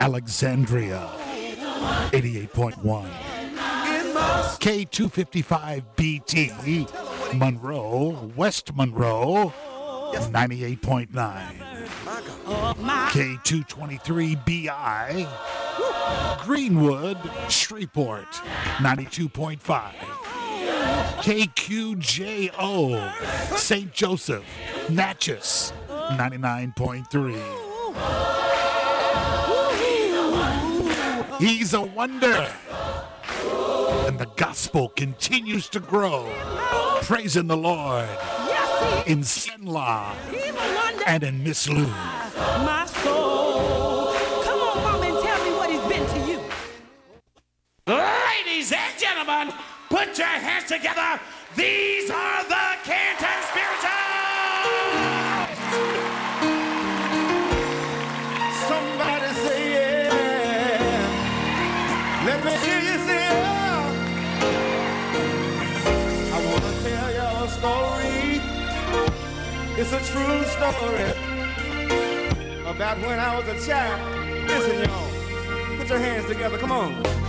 Alexandria 88.1 K255BT Monroe West Monroe 98.9 K223BI Greenwood Shreveport 92.5 KQJO St. Joseph Natchez 99.3 He's a wonder. And the gospel continues to grow. Praising the Lord in Cenla and in Miss Lou. My soul. Come on, mom, and tell me what he's been to you. Ladies and gentlemen, put your hands together. These are the Canton spirits. It's a true story about when I was a child. Listen, y'all. Put your hands together. Come on.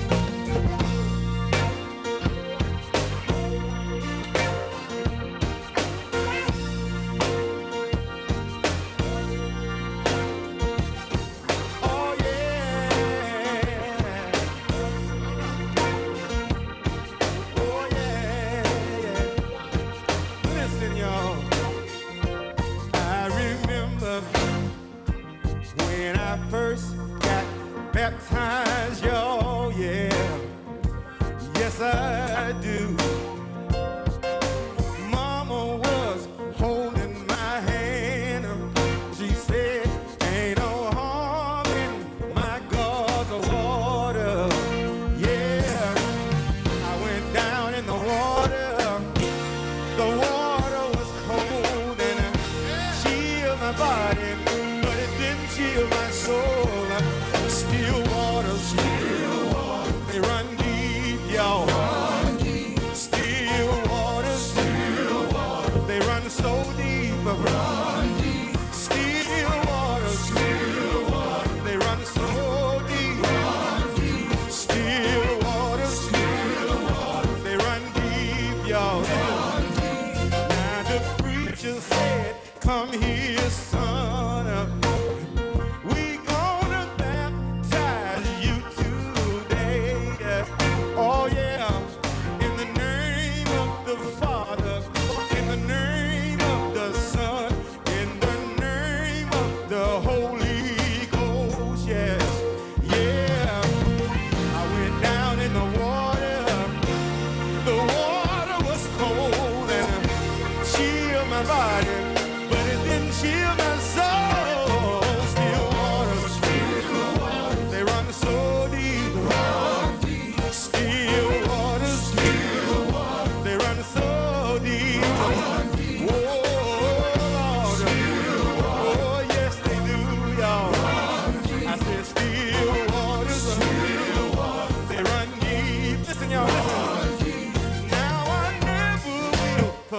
Abra.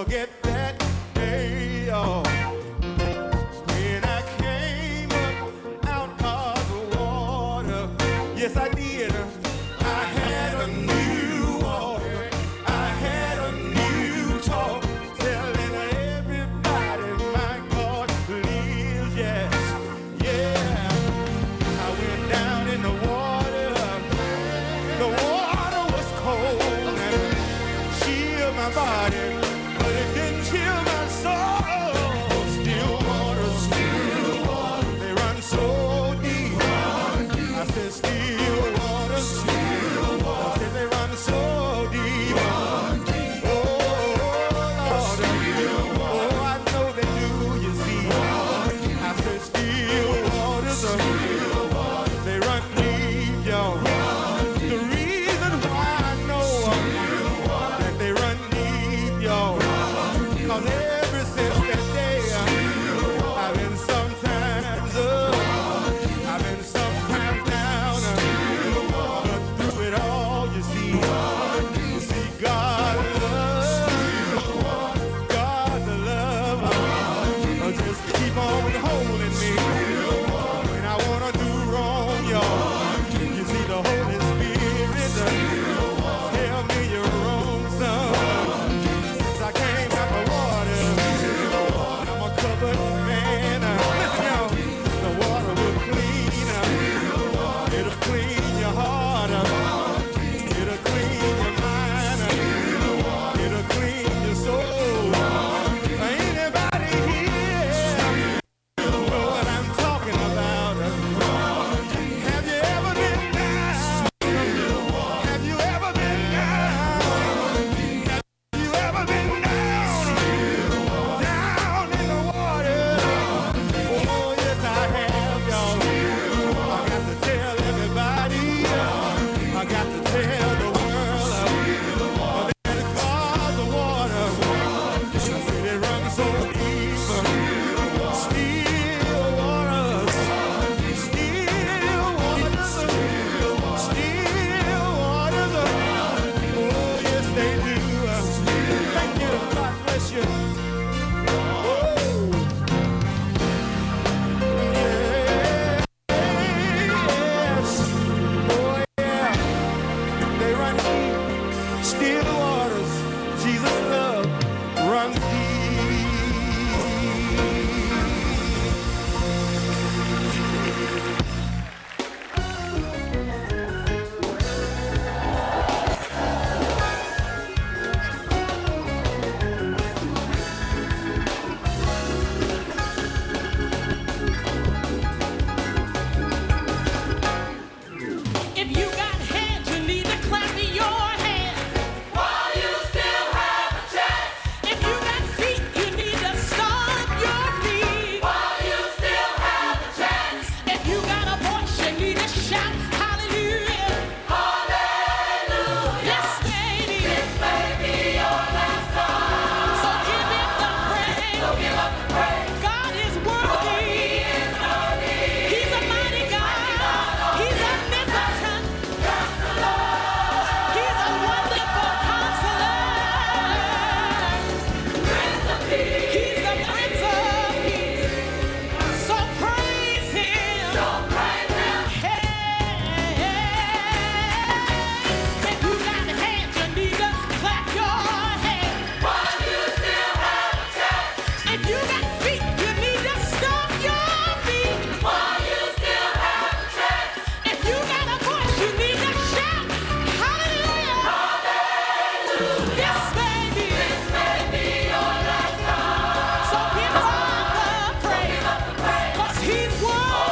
that oh. When I came up out of the water, yes, I did. 哇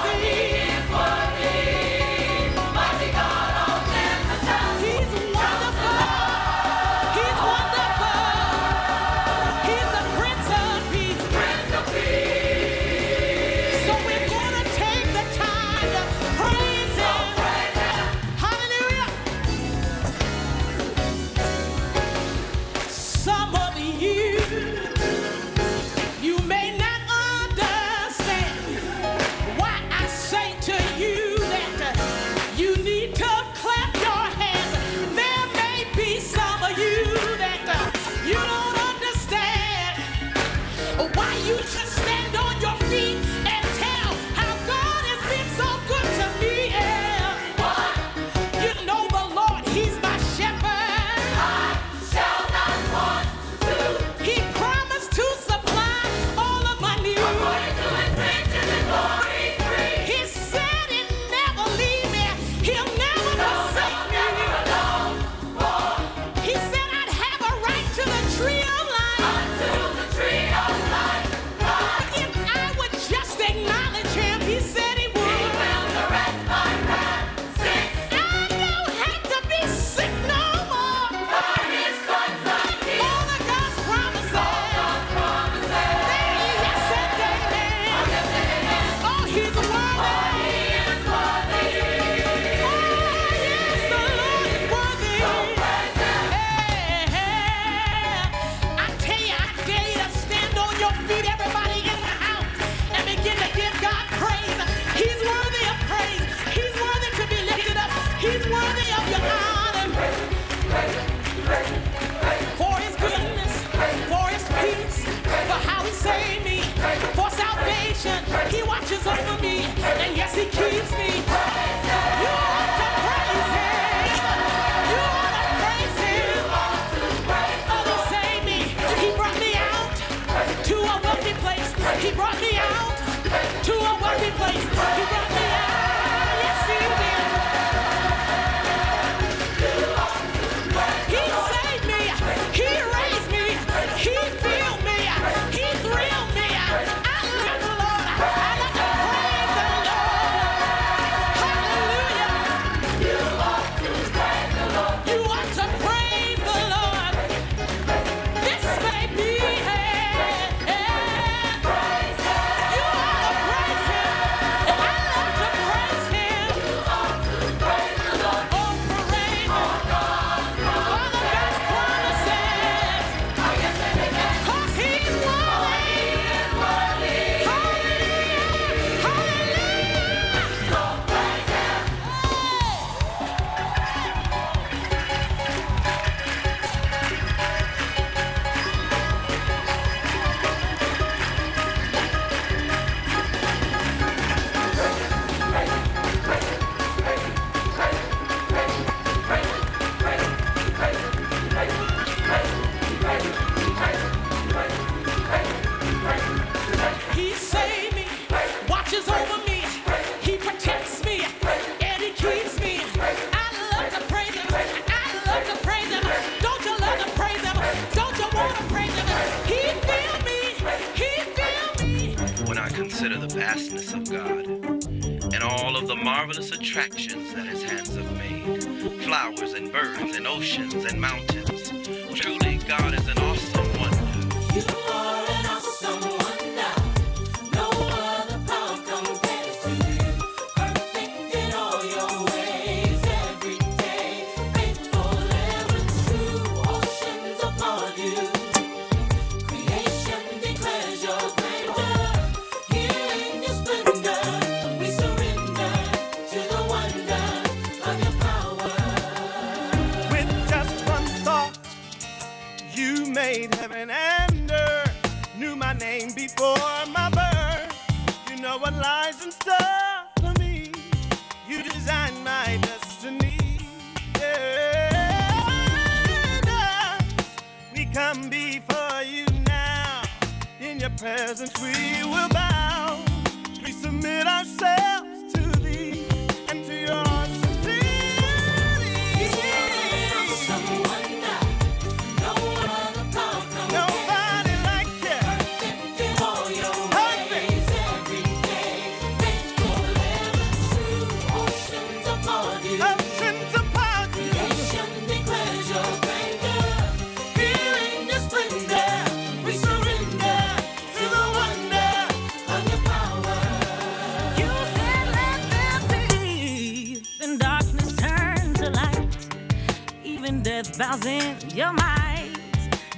attractions that his hands have made flowers and birds and oceans and mountains. Presence we will bow. We submit ourselves in your might.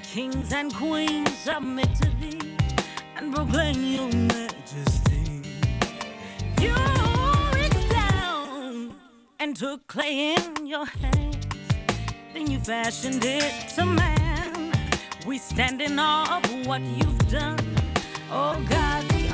Kings and queens submit to thee and proclaim your majesty. You reached down and took clay in your hands. Then you fashioned it to man. We stand in awe of what you've done. Oh God, the